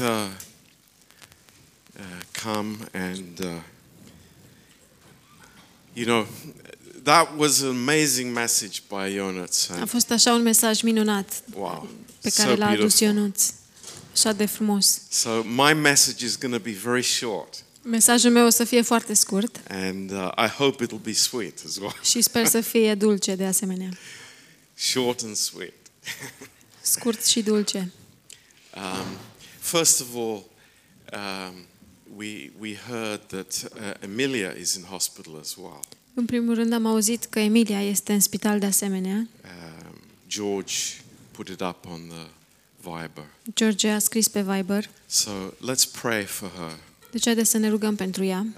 uh, uh, come and, uh, you know, that was an amazing message by Jonas. A And, fost așa un mesaj minunat wow, pe so care l-a adus beautiful. Ionuț. Așa de frumos. So my message is going to be very short, Mesajul meu o să fie foarte scurt and uh, I hope it'll be sweet as well. și sper să fie dulce de asemenea. Short and sweet. Scurt și dulce. Um, first of all, um, we, we heard that uh, Emilia is in hospital as well. În primul rând am auzit că Emilia este în spital de asemenea. Um, George put it up on the Viber. George a scris pe Viber. So let's pray for her. Deci haideți să ne rugăm pentru ea. Um,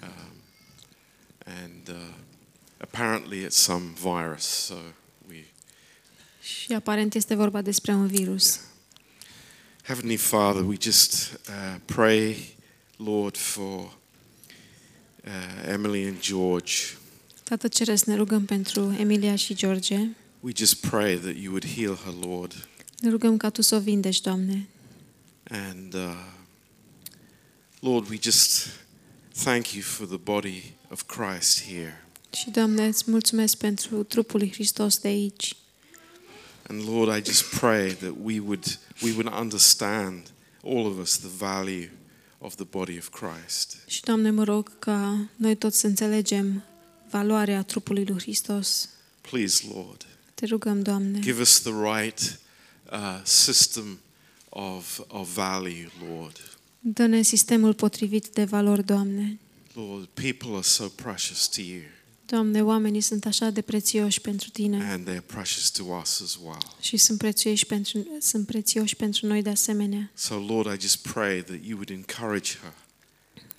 and uh, apparently it's some virus, so we. Și aparent este vorba despre un virus. Heavenly Father, we just uh, pray, Lord, for uh, Emily and George. Tată Ceresc, ne rugăm pentru Emilia și George. We just pray that you would heal her, Lord. Ne rugăm ca Tu să o vindeci, Doamne. And uh, Lord, we just thank you for the body of Christ here. Și, Doamne, îți mulțumesc pentru trupul lui Hristos de aici. And Lord, I just pray that we would we would understand all of us the value of the body of Christ. Și, Doamne, mă rog ca noi toți să înțelegem valoarea trupului lui Hristos. Please, Lord, Te rugăm, Doamne, give us the right uh, system of of value, Lord. dă-ne sistemul potrivit de valori, Doamne. Lord, people are so precious to you, Doamne, oamenii sunt așa de prețioși pentru Tine and they are precious to us as well. și sunt prețioși pentru, sunt prețioși pentru noi de asemenea. So, Lord, I just pray that you would encourage her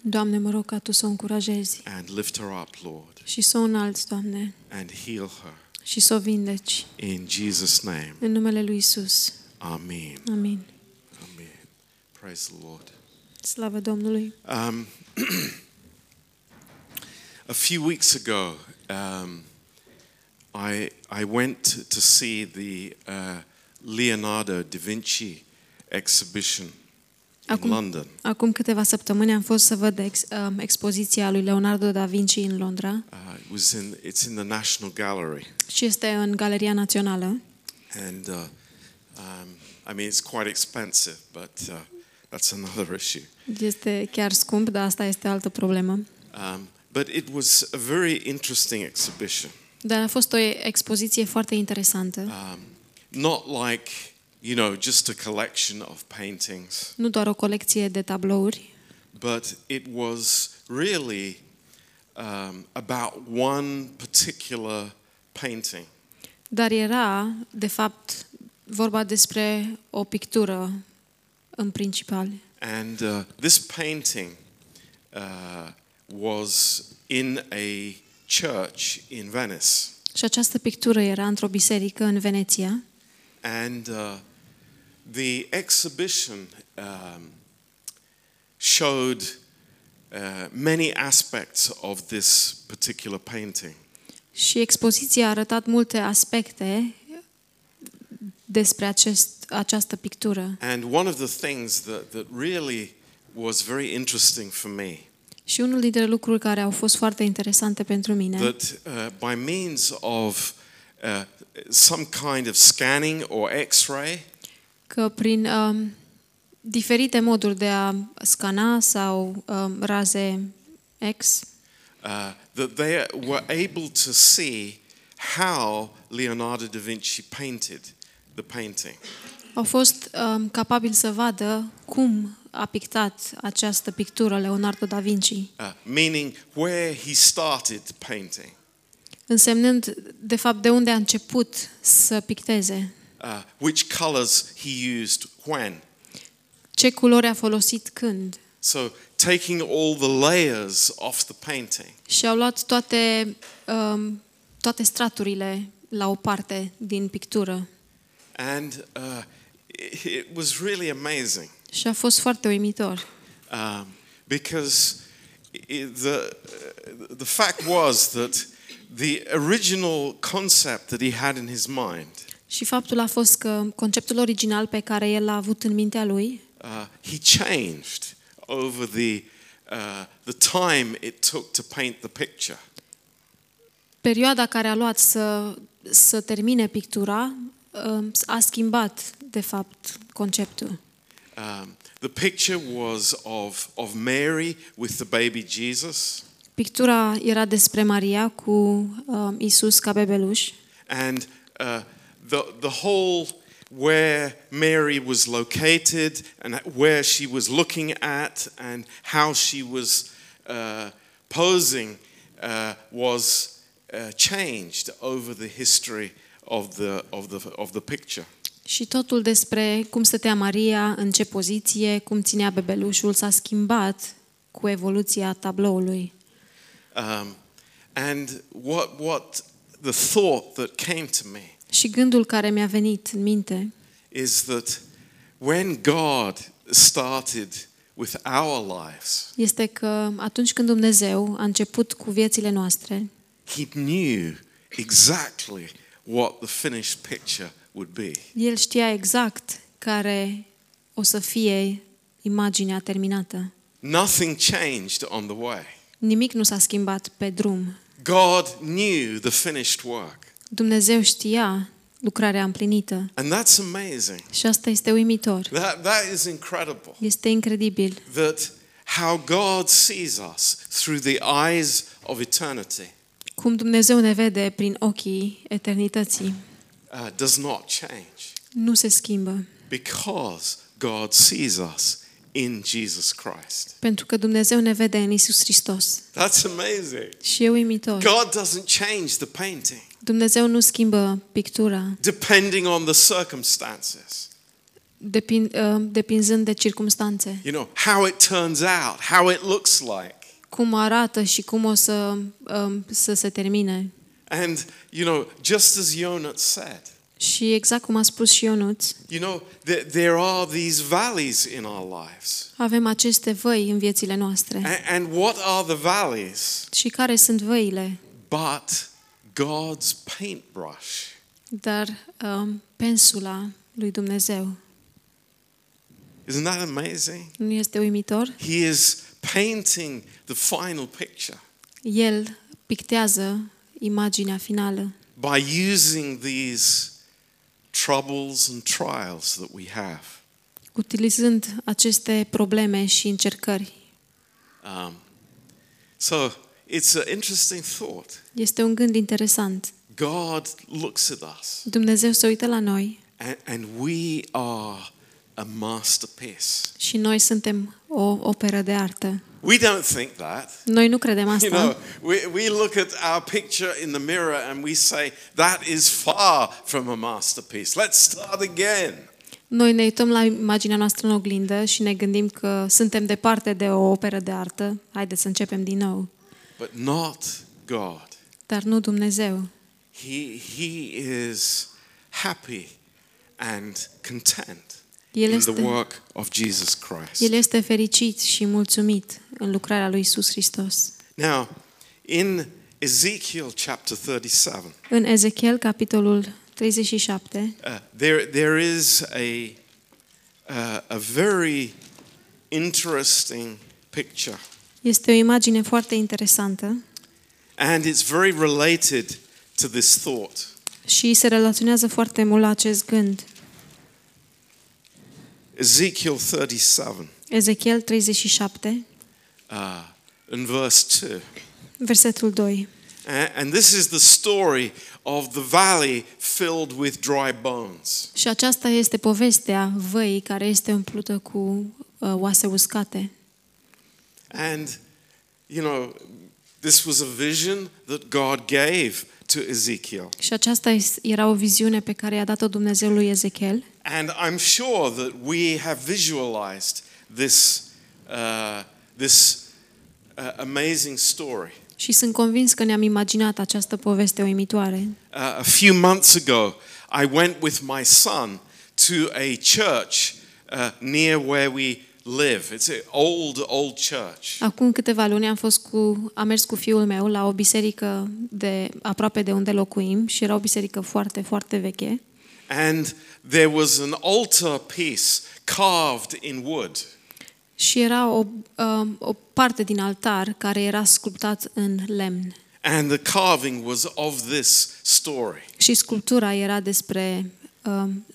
Doamne, mă rog ca Tu să o încurajezi and lift her up, Lord, și să o înalți, Doamne, and heal her. și să o vindeci. In Jesus' name, În numele Lui Isus. Amen. Amin. Amen. Praise the Lord. Slavă Domnului. Um, a few weeks ago, um, I I went to see the uh, Leonardo da Vinci exhibition in Acum- London. Acum câteva săptămâni am fost să văd ex, um, expoziția lui Leonardo da Vinci în Londra Uh, it was in it's in the National Gallery, și este în Galeria Națională. and uh, um, I mean it's quite expensive, but uh, that's another issue. Este chiar scump, dar asta este altă problemă. Um, but it was a very interesting exhibition. Dar a fost o expoziție foarte interesantă. um, not like you know just a collection of paintings Nu doar o colecție de tablouri, but it was really um, about one particular painting dar era, de fapt, vorba despre o pictură în principal. and uh, this painting uh, was in a church in Venice Și această pictură era într-o biserică în Veneția and uh, the exhibition um, showed uh, many aspects of this particular painting. și expoziția a arătat multe aspecte despre acest, această pictură. And one of the things that, that really was very interesting for me, Și unul dintre lucruri care au fost foarte interesante pentru mine, that uh, by means of uh, some kind of scanning or x-ray, că prin um, diferite moduri de a scana sau um, raze X, uh, that they were able to see how Leonardo da Vinci painted the painting. au fost um, capabili să vadă cum a pictat această pictură Leonardo da Vinci, Uh, meaning where he started painting, însemnând de fapt de unde a început să picteze, uh, which colors he used when. ce culori a folosit când. So taking all the layers off the painting. Și au luat toate, um, toate straturile la o parte din pictură. And uh, it, it was really amazing Și a fost foarte uimitor. um, because it, the, uh, the fact was that the original concept that he had in his mind Și faptul a fost că conceptul original pe care el l-a avut în mintea lui uh, he changed over the, uh, the time it took to paint the picture. Perioada care a luat să, să termine pictura um, a schimbat, de fapt, conceptul. Um, the picture was of, of Mary with the baby Jesus, Pictura era despre Maria cu um, Isus ca bebeluș and uh, the, the whole where Mary was located and where she was looking at and how she was uh, posing uh, was uh, changed over the history of the, of, the, of the picture. Și totul despre cum stătea Maria, în ce poziție, cum ținea bebelușul, s-a schimbat cu evoluția tabloului. Um, and what, what the thought that came to me Și gândul care mi-a venit în minte is that when God started with our lives, este că atunci când Dumnezeu a început cu viețile noastre, He knew exactly what the finished picture would be. El știa exact care o să fie imaginea terminată. Nothing changed on the way. Nimic nu s-a schimbat pe drum. God knew the finished work. Dumnezeu știa lucrarea împlinită. And that's amazing. Și asta este uimitor. That, that is incredible. Este incredibil That how God sees us through the eyes of eternity cum Dumnezeu ne vede prin ochii eternității. Uh, does not change Nu se schimbă, because God sees us in Jesus Christ. pentru că Dumnezeu ne vede în Isus Hristos. That's amazing. Și e uimitor. God doesn't change the painting Dumnezeu nu schimbă pictura, depending on the circumstances. depin, uh, depinzând de circumstanțe. You know, how it turns out, how it looks like. Cum arată și cum o să, um, să se termine. And, you know, just as Jonah said, Și exact cum a spus și Ionuț, you know, there, there are these valleys in our lives. avem aceste văi în viețile noastre. And, and what are the valleys? Și care sunt văile? But God's paintbrush. Dar um, pensula lui Dumnezeu Isn't that amazing? nu este uimitor? He is painting the final picture El pictează imaginea finală by using these troubles and trials that we have. utilizând aceste probleme și încercări. Um, so it's an interesting thought. Este un gând interesant. God looks at us Dumnezeu se uită la noi and, and we are a masterpiece. și noi suntem o operă de artă. We don't think that. Noi nu credem You know, asta. we, we look at our picture in the mirror and we say, that is far from a masterpiece. Let's start again. Noi ne uităm la imaginea noastră în oglindă și ne gândim că suntem departe de o operă de artă. Haideți să începem din nou. But not God. Dar nu Dumnezeu. He, he is happy and content El in the este, work of Jesus Christ. el este fericit și mulțumit în lucrarea lui Isus Hristos. Now, in Ezekiel chapter 37, În Ezechiel, capitolul 37, uh, there, there is a, uh, a very interesting picture, este o imagine foarte interesantă and it's very related to this thought. și se relaționează foarte mult la acest gând. Ezekiel 37, Ezechiel 37, uh, in verse 2. versetul 2. A- And this is the story of the valley filled with dry bones. Și aceasta este povestea văii care este umplută cu uh, oase uscate. And, you know, this was a vision that God gave to Ezekiel. Și aceasta es- era o viziune pe care i-a dat-o Dumnezeu lui Ezechiel. And I'm sure that we have visualized this, uh, this uh, amazing story. Și sunt convins că ne-am imaginat această poveste uimitoare. Uh, a few months ago, I went with my son to a church uh, near where we live. It's an old, old church. Acum câteva luni am fost cu, am mers cu fiul meu la o biserică de aproape de unde locuim și era o biserică foarte, foarte veche. And there was an altar piece carved in wood. Și era o, um, o parte din altar care era sculptat în lemn. And the carving was of this story. Și sculptura era despre um,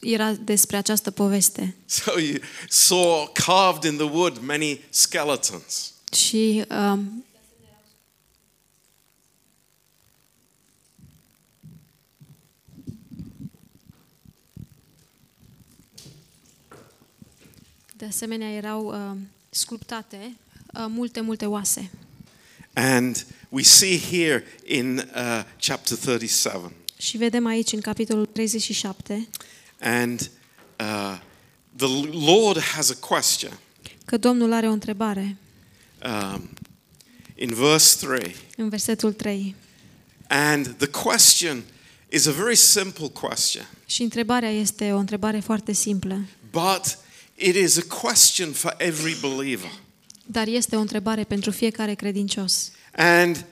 era despre această poveste. So you saw carved in the wood many skeletons. Și um, de asemenea erau um, sculptate uh, multe, multe oase. And we see here in uh, chapter 37. Și vedem aici în capitolul 37 And uh, the Lord has a question. că Domnul are o întrebare Um, in verse 3. în versetul 3. And the question is a very simple question, Și întrebarea este o întrebare foarte simplă, but it is a question for every believer. dar este o întrebare pentru fiecare credincios. And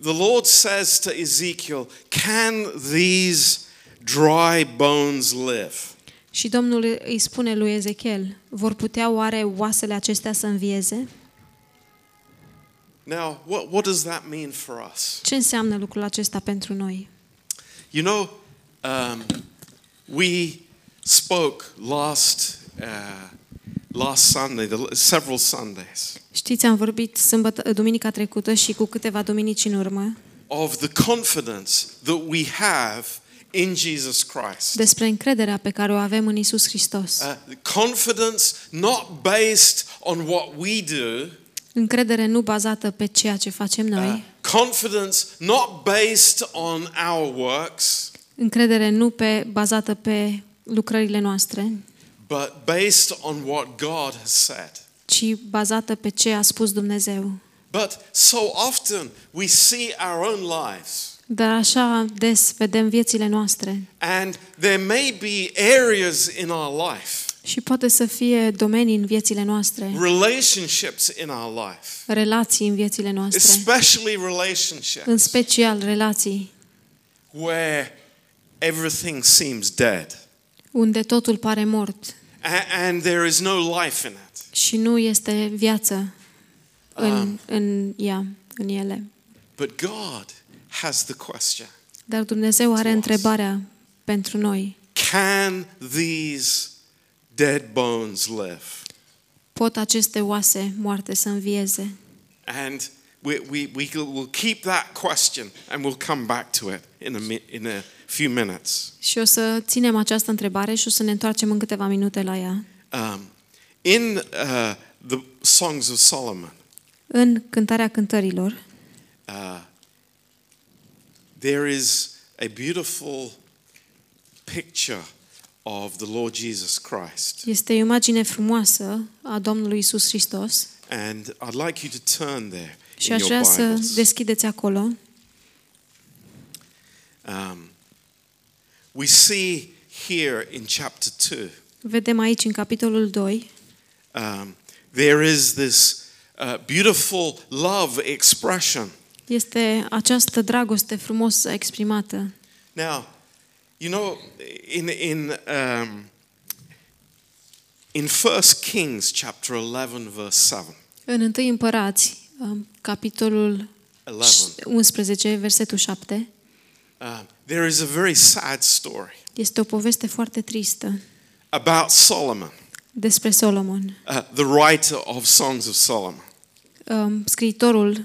the Lord says to Ezekiel, Can these dry bones live? Și Domnul îi spune lui Ezechiel, vor putea oare oasele acestea să învieze? Now, what, what does that mean for us? Ce înseamnă lucrul acesta pentru noi? You know, um, we spoke last, uh, last Sunday, the, several Sundays, Știți, am vorbit sâmbătă, duminica trecută și cu câteva duminici în urmă. Of the confidence that we have in Jesus Christ. despre încrederea pe care o avem în Isus Hristos. Uh, confidence not based on what we do, Încredere nu bazată pe ceea ce facem uh, noi, confidence not based on our works, încredere nu pe bazată pe lucrările noastre, but based on what God has said. ci bazată pe ce a spus Dumnezeu. But so often we see our own lives. Dar așa des vedem viețile noastre And there may be areas in our life, și poate să fie domenii în viețile noastre, relationships in our life, relații în viețile noastre, especially în relationships special relații where everything seems dead unde totul pare mort a- and there is no life in it. și nu este viață în, în ea, în ele. But God has the question Dar Dumnezeu are întrebarea pentru noi. Can these dead bones live? Pot aceste oase moarte să învieze? And we, we, we will keep that question and we'll come back to it in a, mi- in a few minutes. Și o să ținem această întrebare și o să ne întoarcem în câteva minute la ea. Um, in uh, the Songs of Solomon, În Cântarea Cântărilor uh, there is a beautiful picture of the Lord Jesus Christ. este o imagine frumoasă a Domnului Isus Hristos And I'd like you to turn there și in aș your vrea să Bibles. deschideți acolo. Um, we see here in chapter 2, Vedem aici în capitolul 2 um, there is this uh, beautiful love expression. este această dragoste frumos exprimată. Now, you know, in, in, um, in 1 Kings chapter 11, verse 7, În 1 Împărați, um, capitolul 11 11, versetul 7, um, there is a very sad story este o poveste foarte tristă about Solomon, despre Solomon. uh, the writer of Songs of Solomon. Um, scriitorul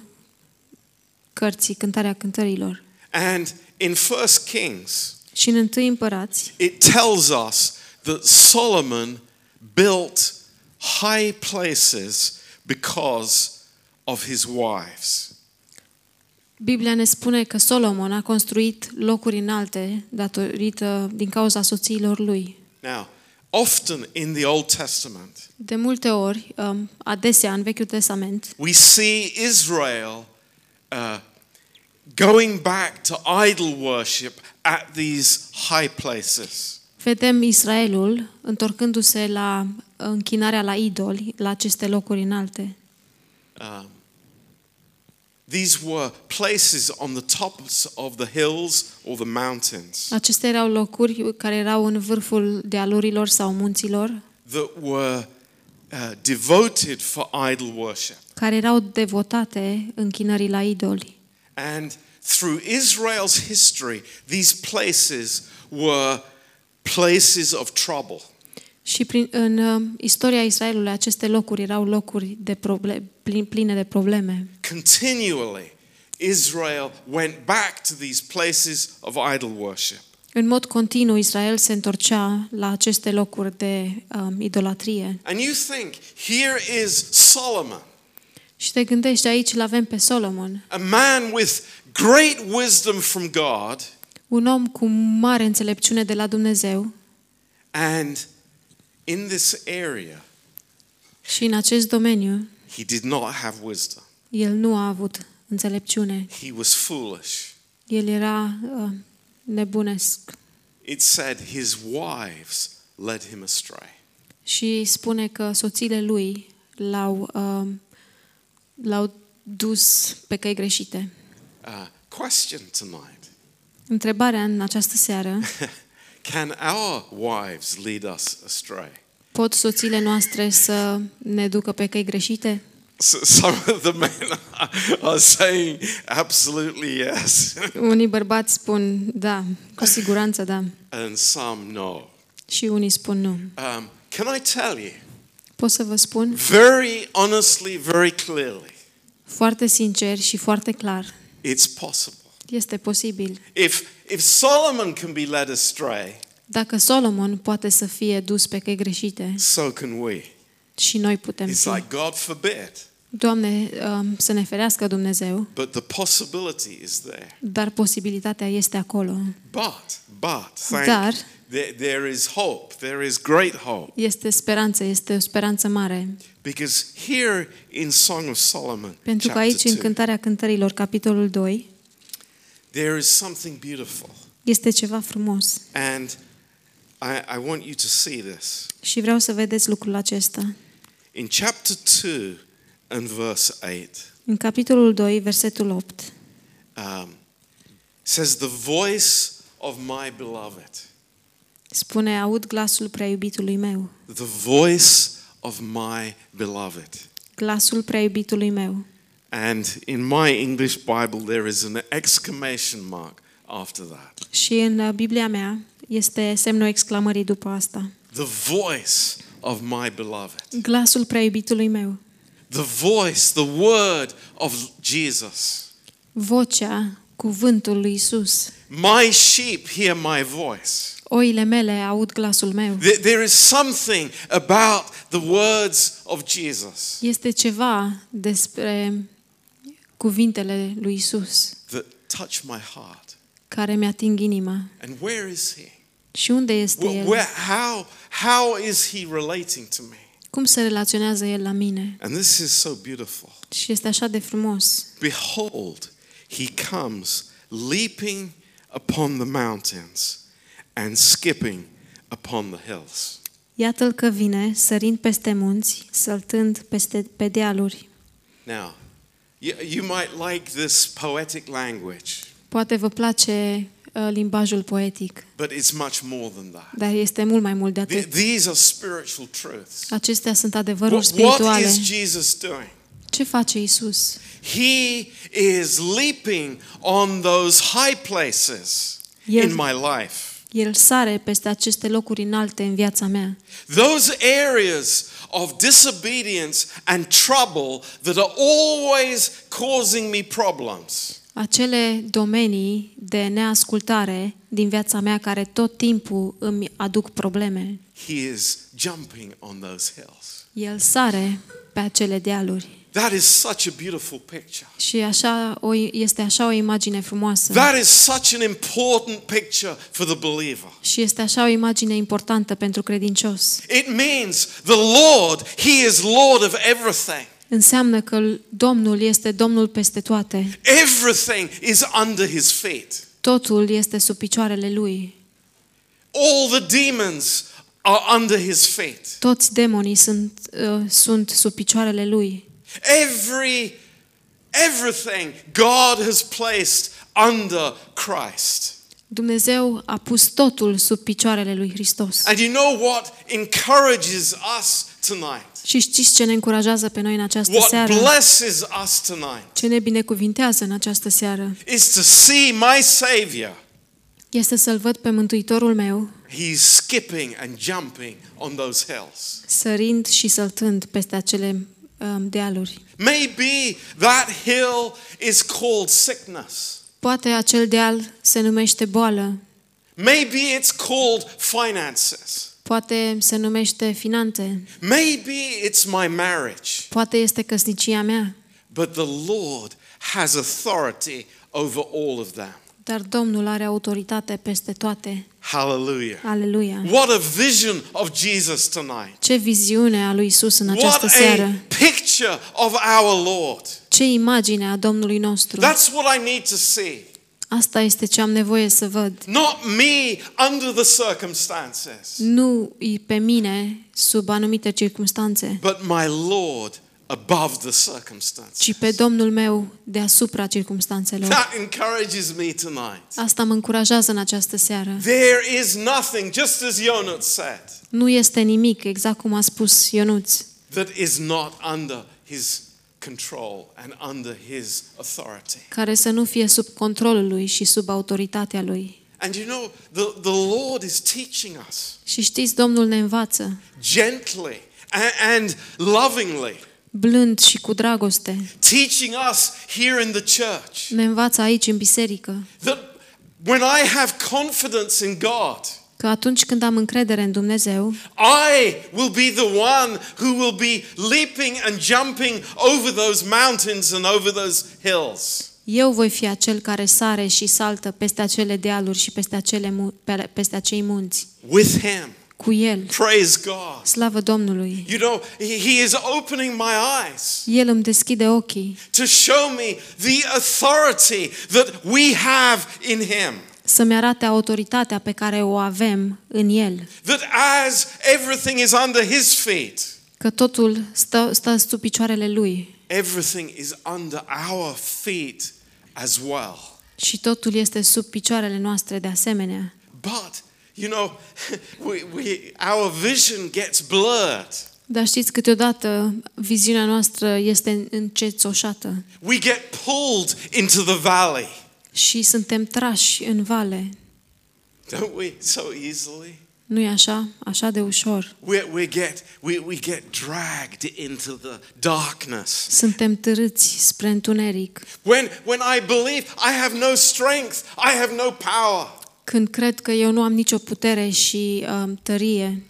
cărții Cântarea Cântărilor. And in 1 Kings, Și în 1 Împărați it tells us that Solomon built high places because of his wives. Biblia ne spune că Solomon a construit locuri înalte datorită din cauza soțiilor lui. Now, often in the Old Testament, De multe ori, um, adesea în Vechiul Testament, we see Israel uh, going back to idol worship at these high places. vedem Israelul întorcându-se la închinarea la idoli, la aceste locuri înalte. Um, These were places on the tops of the hills or the mountains Acestea erau locuri care erau în vârful dealurilor sau munților, that were uh, devoted for idol worship. care erau devotate închinării la idoli. And through Israel's history, these places were places of trouble. Și prin, în uh, istoria Israelului aceste locuri erau locuri de proble- plin, pline de probleme. Continually, Israel went back to these places of idol worship. În mod continuu Israel se întorcea la aceste locuri de um, idolatrie. And you think, here is Solomon, Și te gândești aici îl avem pe Solomon, a man with great wisdom from God, un om cu mare înțelepciune de la Dumnezeu and in this area, și în acest domeniu he did not have wisdom. el nu a avut înțelepciune. He was foolish. El era uh, nebunesc. It said his wives led him astray. Și spune că soțiile lui l-au, uh, l-au dus pe căi greșite. Uh, question tonight Întrebarea în această seară, Can our wives lead us astray? Pot soțiile noastre să ne ducă pe căi greșite? S- Some of the men are saying absolutely yes, Unii bărbați spun da, cu siguranță da. and some no. Și unii spun nu. Um, can I tell you, Pot să vă spun very honestly, very clearly, foarte sincer și foarte clar, it's possible. este posibil. If, if Solomon can be led astray, Dacă Solomon poate să fie dus pe căi greșite, so can we. și noi putem It's fi. like God forbid, Doamne, um, să ne ferească Dumnezeu, but the possibility is there. dar posibilitatea este acolo. But, but, thank Dar there, there is hope. There is great hope. este speranță, este o speranță mare. Because here in Song of Solomon, Pentru că chapter aici, în 2, Cântarea Cântărilor, capitolul 2, there is something beautiful. este ceva frumos. And I, I want you to see this. Și vreau să vedeți lucrul acesta. In chapter 2 and verse 8, În capitolul 2, versetul 8, um, says, The voice of my beloved, spune, aud glasul prea iubitului meu, the voice of my beloved. glasul prea iubitului meu. And in my English Bible, there is an exclamation mark after that. Și în uh, Biblia mea este semnul exclamării după asta. The voice of my beloved. Glasul prea iubitului meu. The voice, the word of Jesus. Vocea, cuvântul lui Isus. My sheep hear my voice. Oile mele aud glasul meu. There- There is something about the words of Jesus Este ceva despre cuvintele lui Isus that touch my heart. care mi-ating inima. And where is he? Și unde este Where, El? where, how, how is he relating to me? Cum se relaționează El la mine? And this is so beautiful. Și este așa de frumos. Behold, he comes leaping upon the mountains and skipping upon the hills. Iată-l că vine, sărind peste munți, săltând peste, pe dealuri. Now, you, you might like this poetic language, Poate vă place uh, limbajul poetic, but it's much more than that. dar este mult mai mult de Th- atât. These are spiritual truths. Acestea sunt adevăruri What, what spirituale. is Jesus doing? Ce face Isus? He is leaping on those high places El- in my life. El sare peste aceste locuri înalte în viața mea. Those areas of disobedience and trouble that are always causing me problems. Acele domenii de neascultare din viața mea care tot timpul îmi aduc probleme. He is jumping on those hills. El sare pe acele dealuri. That is such a beautiful picture. Și așa o, este așa o imagine frumoasă. That is such an important picture for the believer. Și este așa o imagine importantă pentru credincios. It means the Lord, He is Lord of everything. Înseamnă că Domnul este Domnul peste toate. Everything is under His feet. Totul este sub picioarele Lui. All the demons are under His feet. Toți demonii sunt, uh, sunt sub picioarele Lui. Every Everything God has placed under Christ. Dumnezeu a pus totul sub picioarele lui Hristos. And you know what encourages us tonight? Și știți ce ne încurajează pe noi în această What seară? blesses us tonight Ce ne binecuvintează în această seară? is to see my Savior. Este să-L văd pe Mântuitorul meu He's skipping and jumping on those hills. sărind și săltând peste acele um, dealuri. Maybe that hill is called sickness. Poate acel deal se numește boală, Maybe it's called finances. Poate se numește finanțe, Maybe it's my marriage. poate este căsnicia mea, But the Lord has authority over all of them. dar Domnul are autoritate peste toate. Hallelujah. Aleluia! What a vision of Jesus tonight. Ce viziune a lui Isus în What această a seară! picture of our Lord. Ce imagine a Domnului nostru! That's what I need to see. Asta este ce am nevoie să văd. Not me under the circumstances, Nu îi pe mine sub anumite circunstanțe, but my Lord above the circumstances. ci pe Domnul meu deasupra circunstanțelor. That encourages me tonight. Asta mă încurajează în această seară. There is nothing, just as Jonas said, Nu este nimic, exact cum a spus Ionuț, that is not under his control and under his authority. care să nu fie sub controlul lui și sub autoritatea lui. And you know, the, the Lord is teaching us Și știți, Domnul ne învață gently and, and lovingly, blând și cu dragoste. teaching us here in the church Ne învață aici în biserică that when I have confidence in God, că atunci când am încredere în Dumnezeu, I will be the one who will be leaping and jumping over those mountains and over those hills. eu voi fi acel care sare și saltă peste acele dealuri și peste, acele mu- pe- peste acei munți. with him. Cu El. Praise God. Slavă Domnului! You know, he he is opening my eyes El îmi deschide ochii to show me the authority that we have in him. Să-mi arate autoritatea pe care o avem în El. That as everything is under his feet, Că totul stă, stă sub picioarele Lui everything is under our feet as well. și totul este sub picioarele noastre de asemenea. But, you know, we, we, our vision gets blurred. Dar știți, câteodată viziunea noastră este încețoșată We get pulled into the valley, și suntem trași în vale. don't we, so easily? Nu e așa? Așa de ușor. We, we, get, we, we get dragged into the darkness. Suntem târâți spre întuneric. When, when I believe I have no strength, I have no power. Când cred că eu nu am nicio putere și um, tărie,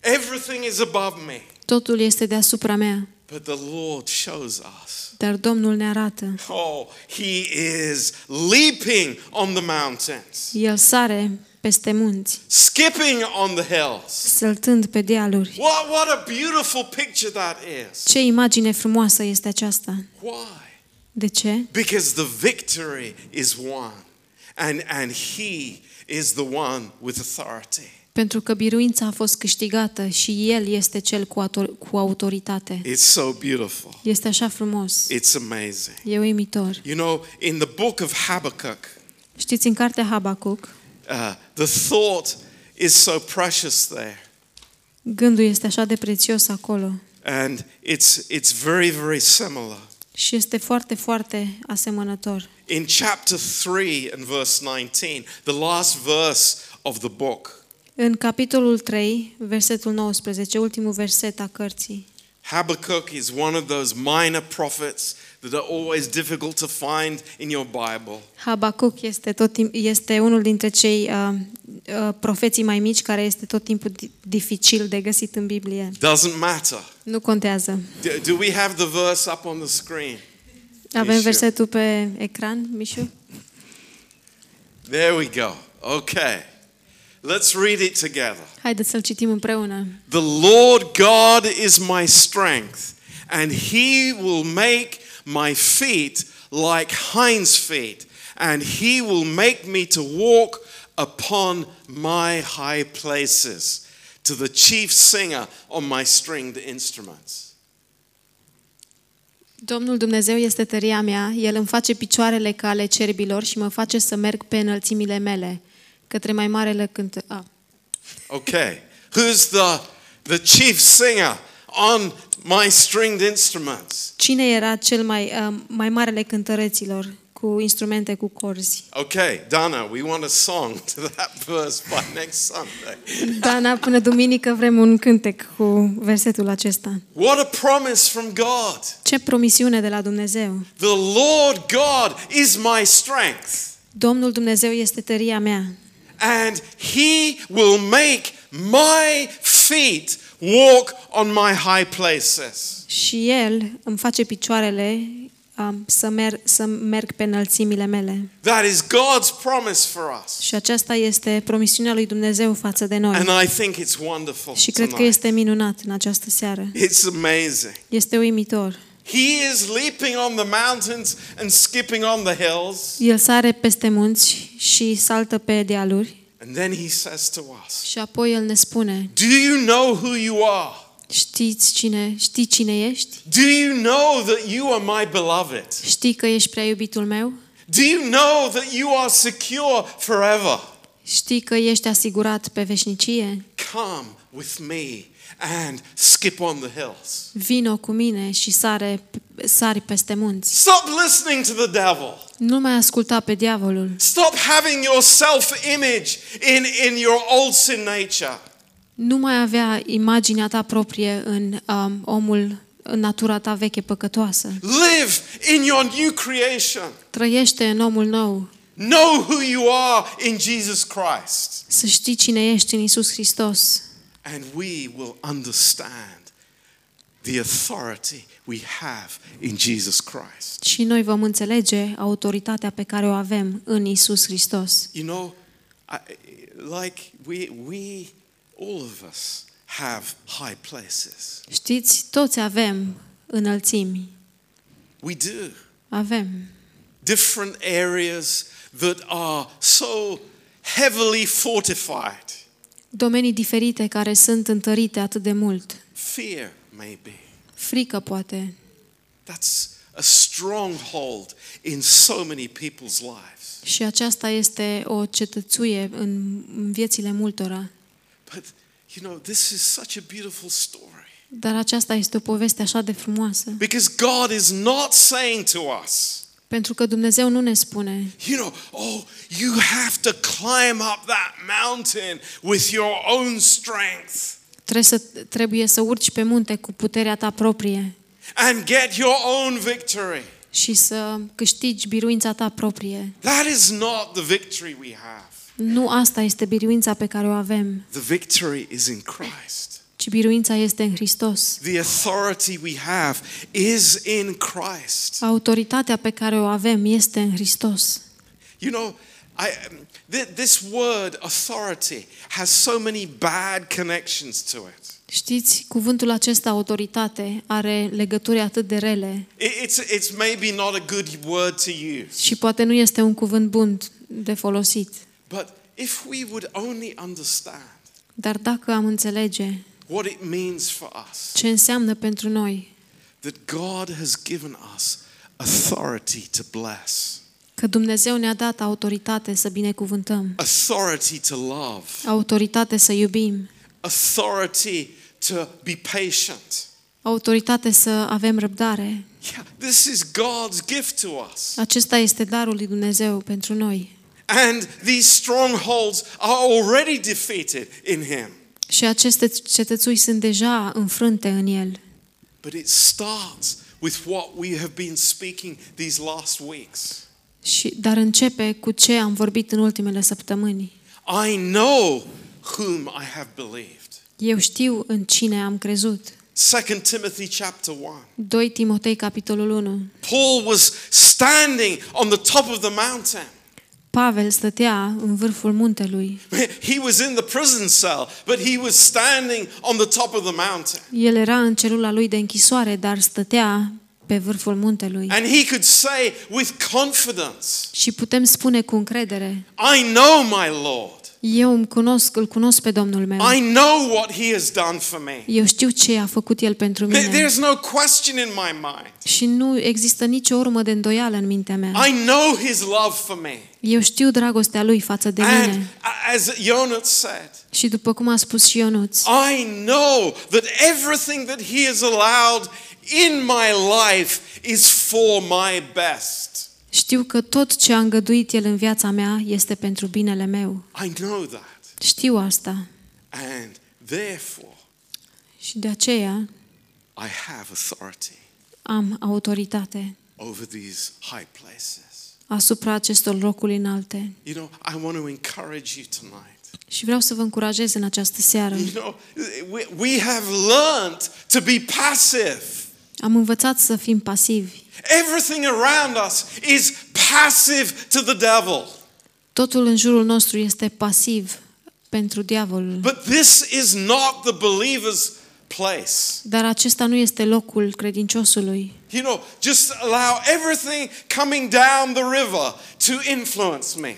Everything is above me. totul este deasupra mea. But the Lord shows us. Dar Domnul ne arată. Oh, He is leaping on the mountains, El sare peste munți, skipping on the hills. săltând pe dealuri. What, what a beautiful picture that is. Ce imagine frumoasă este aceasta! Why? De ce? Because the victory is won, and, and He is the one with authority. Pentru că biruința a fost câștigată și El este cel cu, autor- cu autoritate. It's so beautiful. Este așa frumos. It's amazing. E uimitor. You know, in the book of Habakkuk, Știți, în cartea Habacuc, uh, the thought is so precious there. gândul este așa de prețios acolo And it's, it's very, very similar. și este foarte, foarte asemănător. In chapter 3 and verse 19, the last verse of the book, În capitolul 3, versetul 19, ultimul verset a cărții, Habakkuk is one of those minor prophets that are always difficult to find in your Bible. Habacuc este, tot timp, este unul dintre cei uh, uh, profeții mai mici care este tot timpul di- dificil de găsit în Biblie. Doesn't matter. Nu contează. Do, do we have the verse up on the screen? Avem Mișu. versetul pe ecran, Mișu? There we go. Okay. Let's read it together. Haideți să-l citim împreună. The Lord God is my strength, and he will make my feet like hinds feet, and he will make me to walk upon my high places. To the chief singer on my stringed instruments. Domnul Dumnezeu este tăria mea, El îmi face picioarele ca ale cerbilor și mă face să merg pe înălțimile mele, către mai marele cânt... Ah. Okay. Who's the, the chief singer on my stringed instruments? Cine era cel mai, uh, mai marele cântăreților cu instrumente cu corzi? Okay, Dana, we want a song to that verse by next Sunday. Dana, până duminică vrem un cântec cu versetul acesta. What a promise from God. Ce promisiune de la Dumnezeu! The Lord God is my strength, Domnul Dumnezeu este tăria mea and He will make my feet walk on my high places. și El îmi face picioarele um, să, merg, să merg pe înălțimile mele. That is God's promise for us. Și aceasta este promisiunea lui Dumnezeu față de noi. And I think it's wonderful. Și cred că tonight. este minunat în această seară. It's amazing. Este uimitor. He is leaping on the mountains and skipping on the hills. El sare peste munți și saltă pe dealuri And then he says to us, și apoi El ne spune, Do you know who you are? știți cine, știi cine ești? Do you know that you are my beloved? Știi că ești prea iubitul meu? Do you know that you are secure forever? Știi că ești asigurat pe veșnicie? Come with me and skip on the hills. Vino cu mine și sare, sari peste munți. Stop listening to the devil. Nu mai asculta pe diavolul. Stop having your self-image in, in your old sin nature. Nu mai avea imaginea ta proprie în um, omul, în natura ta veche păcătoasă. Live in your new creation. Trăiește în omul nou. Know who you are in Jesus Christ. Să știi cine ești în Isus Hristos. And we will understand the authority we have in Jesus Christ. Și noi vom înțelege autoritatea pe care o avem în Isus Hristos. You know, I, like we, we, all of us have high places. Știți, toți avem înălțimi. We do. Avem Different areas that are so heavily fortified. Domenii diferite care sunt întărite atât de mult. Fear, maybe. Frică, poate. That's a stronghold in so many people's lives. Și aceasta este o cetățuie în în viețile multora. But, you know, this is such a beautiful story. Dar aceasta este o poveste așa de frumoasă. Because God is not saying to us, Pentru că Dumnezeu nu ne spune, you know, oh, you have to climb up that mountain with your own strength trebuie să, trebuie să urci pe munte cu puterea ta proprie and get your own victory. și să câștigi biruința ta proprie. That is not the victory we have. Nu asta este biruința pe care o avem, The victory is in Christ. Ci biruința este în Hristos. The authority we have is in Christ. Autoritatea pe care o avem este în Hristos. You know, I, um, th- this word authority has so many bad connections to it. Știți, cuvântul acesta, autoritate, are legături atât de rele I- It's, it's maybe not a good word to use. și poate nu este un cuvânt bun de folosit. But if we would only understand Dar dacă am înțelege what it means for us, ce înseamnă pentru noi that God has given us authority to bless, că Dumnezeu ne-a dat autoritate să binecuvântăm, authority to love, autoritate să iubim, authority to be patient. autoritate să avem răbdare. Yeah, this is God's gift to us. Acesta este darul lui Dumnezeu pentru noi. And these strongholds are already defeated in Him. Și aceste cetățuși sunt deja înfrânte în El. But it starts with what we have been speaking these last weeks. Și, dar începe cu ce am vorbit în ultimele săptămâni. I know whom I have believed. Eu știu în cine am crezut. 2 Timothy chapter 1. 2 Timotei, capitolul 1. Paul was standing on the top of the mountain. Pavel stătea în vârful muntelui. He was in the prison cell, but he was standing on the top of the mountain. El era în celula lui de închisoare, dar stătea pe vârful muntelui. And he could say with confidence, Și putem spune cu încredere, I know my Lord. Eu îmi cunosc, îl cunosc pe Domnul meu. I know what He has done for me. Eu știu ce a făcut El pentru There- mine. There's no question in my mind. Și nu există nicio urmă de îndoială în mintea mea. I know His love for me. Eu știu dragostea Lui față de And mine. as Jonas said, Și după cum a spus și Ionuț, I know that everything that He has allowed in my life is for my best. Știu că tot ce a îngăduit El în viața mea este pentru binele meu. I know that. Știu asta. And therefore, Și de aceea I have authority am autoritate over these high places. asupra acestor locuri înalte. You know, I want to encourage you tonight. Și vreau să vă încurajez în această seară. You know, we, we have learned to be passive. Am învățat să fim pasivi. Everything around us is passive to the devil. Totul în jurul nostru este pasiv pentru diavolul. But this is not the believer's place. Dar acesta nu este locul credinciosului. You know, just allow everything coming down the river to influence me.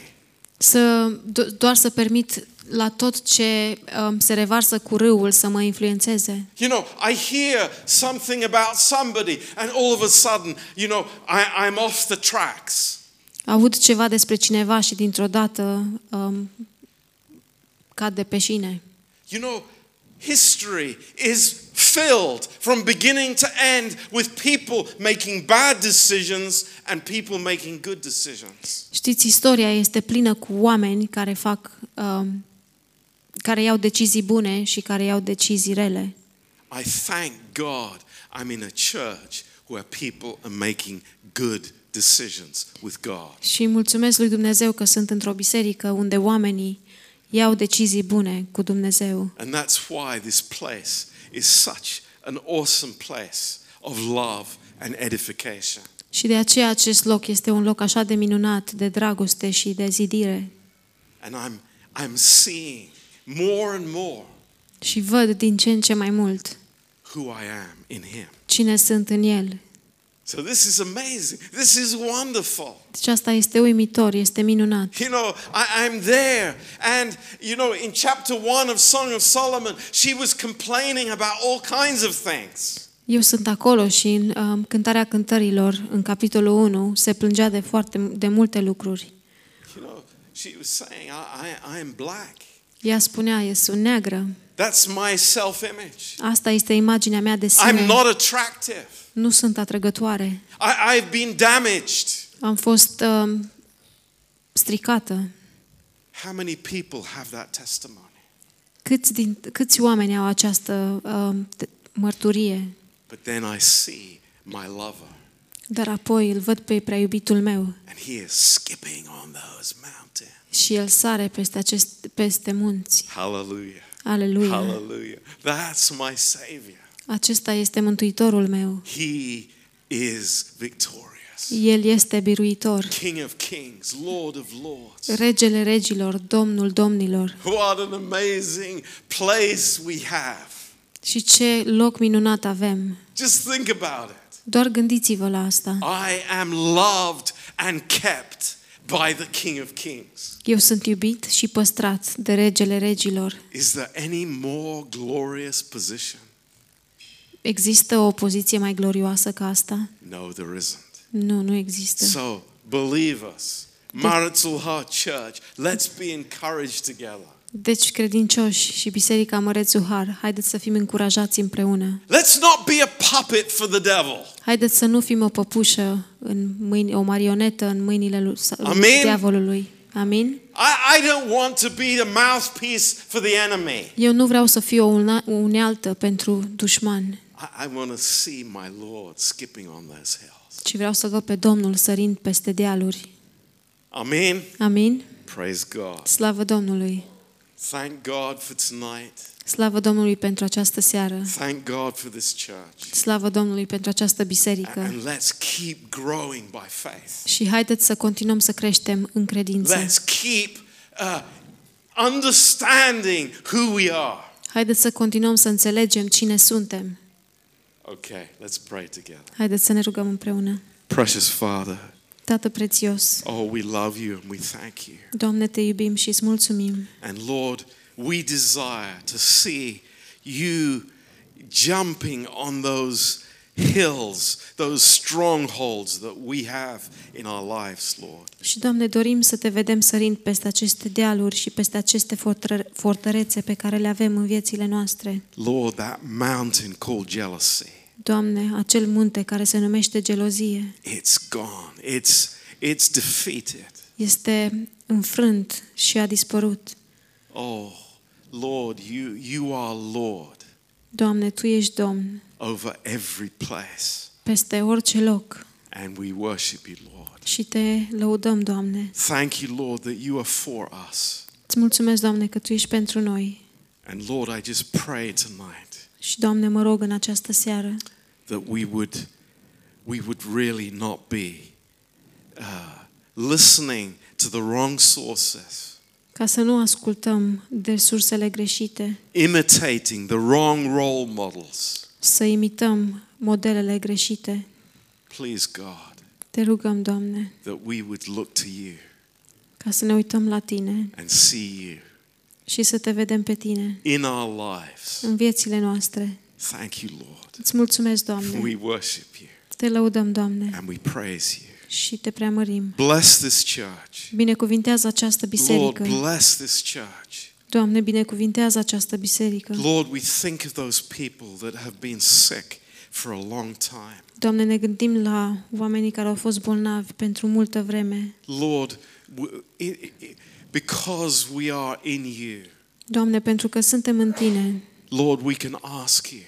Să do- doar să permit la tot ce um, se revarsă cu râul să mă influențeze. You know, I hear something about somebody, and all of a sudden, you know, I, I'm off the tracks. Aud ceva despre cineva și dintr-o dată um, cad de pe șine. You know, history is filled from beginning to end with people making bad decisions and people making good decisions. Știți, istoria este plină cu oameni care fac, um, care iau decizii bune și care iau decizii rele. I thank God I'm in a church where people are making good decisions with God. Și mulțumesc lui Dumnezeu că sunt într-o biserică unde oamenii iau decizii bune cu Dumnezeu. And that's why this place is such an awesome place of love and edification. Și de aceea acest loc este un loc așa de minunat, de dragoste și de zidire. And I'm, I'm seeing more and more Și văd din ce în ce mai mult who I am in Him. cine sunt în El. So this is amazing. This is wonderful. Deci asta este uimitor, este minunat. You know, I, I'm there. And, you know, in chapter one of Song of Solomon, she was complaining about all kinds of things. Eu sunt acolo și în um, cântarea cântărilor, în capitolul 1, se plângea de foarte de multe lucruri. You know, she was saying, I, I, I am black. Ea spunea, eu sunt neagră. That's my self-image. Asta este imaginea mea de I'm sine. not attractive. Nu sunt atrăgătoare. I, I've been damaged. Am fost um, stricată. How many people have that testimony? Câți, din, câți oameni au această um, t- mărturie? But then I see my lover, Dar apoi îl văd pe prea iubitul meu and he is skipping on those mountains. și el sare peste, acest, peste munți. Hallelujah. Aleluia! Hallelujah. That's my Savior. Acesta este Mântuitorul meu. He is victorious. El este biruitor, King of kings, Lord of lords. regele regilor, domnul domnilor. What an amazing place we have. Și ce loc minunat avem. Just think about it. Doar gândiți-vă la asta. I am loved and kept by the King of kings. Eu sunt iubit și păstrat de regele regilor. Is there any more glorious position? Există o poziție mai glorioasă ca asta? No, there isn't. Nu, nu există. So, believers, Maritzal Heart Church, let's be encouraged together. Deci, credincioși și Biserica Mărețul Har, haideți să fim încurajați împreună. Let's not be a puppet for the devil. Haideți să nu fim o păpușă în mâini, o marionetă în mâinile lui, Amin. diavolului. Amin? I, I don't want to be the mouthpiece for the enemy. Eu nu vreau să fiu o una- o unealtă pentru dușman, I, I want to see my Lord skipping on those hills. ci vreau să văd pe Domnul sărind peste dealuri. Amen. Amin? Praise God. Slavă Domnului! Thank God for tonight. Slavă Domnului pentru această seară! Thank God for this church. Slavă Domnului pentru această biserică! And let's keep growing by faith. Și haideți să continuăm să creștem în credință. Let's keep uh, understanding who we are. Haideți să continuăm să înțelegem cine suntem. Okay, let's pray together. Haideți să ne rugăm împreună. Precious Father, Tată prețios, Oh, we love you and we thank you. Doamne, Te iubim și îți mulțumim. And Lord, we desire to see you jumping on those hills, those strongholds that we have in our lives, Lord. Și, Doamne, dorim să Te vedem sărind peste aceste dealuri și peste aceste fortă- fortărețe pe care le avem în viețile noastre. Lord, that mountain called jealousy, Doamne, acel munte care se numește gelozie it's gone. It's it's defeated. este înfrânt și a dispărut. Oh, Lord, you you are Lord Doamne, Tu ești Domn over every place. peste orice loc And we worship you, Lord. și Te lăudăm, Doamne. Thank you, Lord, that you are for us. Îți mulțumesc, Doamne, că Tu ești pentru noi. And Lord, I just pray tonight Și, Doamne, mă rog în această seară that we would we would really not be uh, listening to the wrong sources, ca să nu ascultăm de sursele greșite, imitating the wrong role models. să imităm modelele greșite. Please, God, Te rugăm, Doamne, that we would look to you ca să ne uităm la Tine and see you și să Te vedem pe Tine in our lives. în viețile noastre. Thank you, Lord. Îți mulțumesc, Doamne. We worship you Te lăudăm, Doamne, and we praise you. și Te preamărim. Bless this church. Binecuvintează această Lord, biserică. bless this church. Doamne, binecuvintează această biserică. Lord, we think of those people that have been sick for a long time. Doamne, ne gândim la oamenii care au fost bolnavi pentru multă vreme. Lord, w- i- i- because we are in you, Doamne, pentru că suntem în Tine, Lord, we can ask you.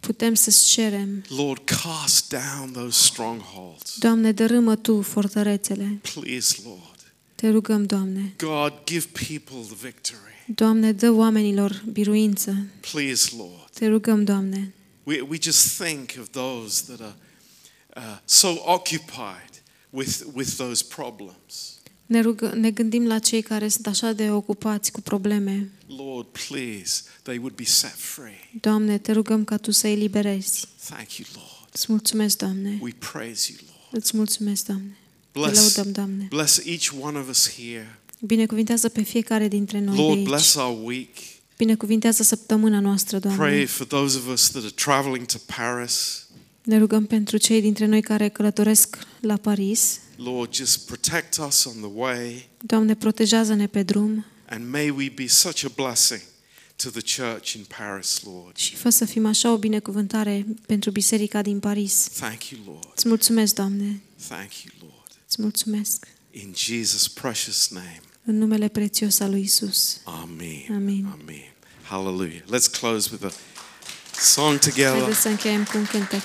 putem să-ți cerem. Lord, cast down those strongholds. Doamne, dărâmă Tu fortărețele. Please, Lord. Te rugăm, Doamne. God, give people the victory. Doamne, dă oamenilor biruință. Please, Lord. Te rugăm, Doamne. We, we just think of those that are uh, so occupied with, with those problems. Ne, rugă, ne gândim la cei care sunt așa de ocupați cu probleme. Lord, please, they would be set free. Doamne, te rugăm ca Tu să-i liberezi. Thank you, Lord. Îți mulțumesc, Doamne. We praise you, Lord. Îți mulțumesc, Doamne. Te Bless, lăudăm, Doamne. bless each one of us here. Binecuvintează pe fiecare dintre noi de Lord, aici. bless our week. Binecuvintează săptămâna noastră, Pray Doamne. for those of us that are traveling to Paris. Ne rugăm pentru cei dintre noi care călătoresc la Paris. Lord, just protect us on the way. Doamne, protejează-ne pe drum And may we be such a blessing to the church in Paris, Lord. și fă să fim așa o binecuvântare pentru biserica din Paris. Thank you, Lord. Îți mulțumesc, Doamne. Thank you, Lord. Îți mulțumesc. In Jesus' precious name. În numele prețios al lui Isus. Amen. Amen. Amen. Hallelujah. Let's close with a song together. Haideți să încheiem cu un cântec.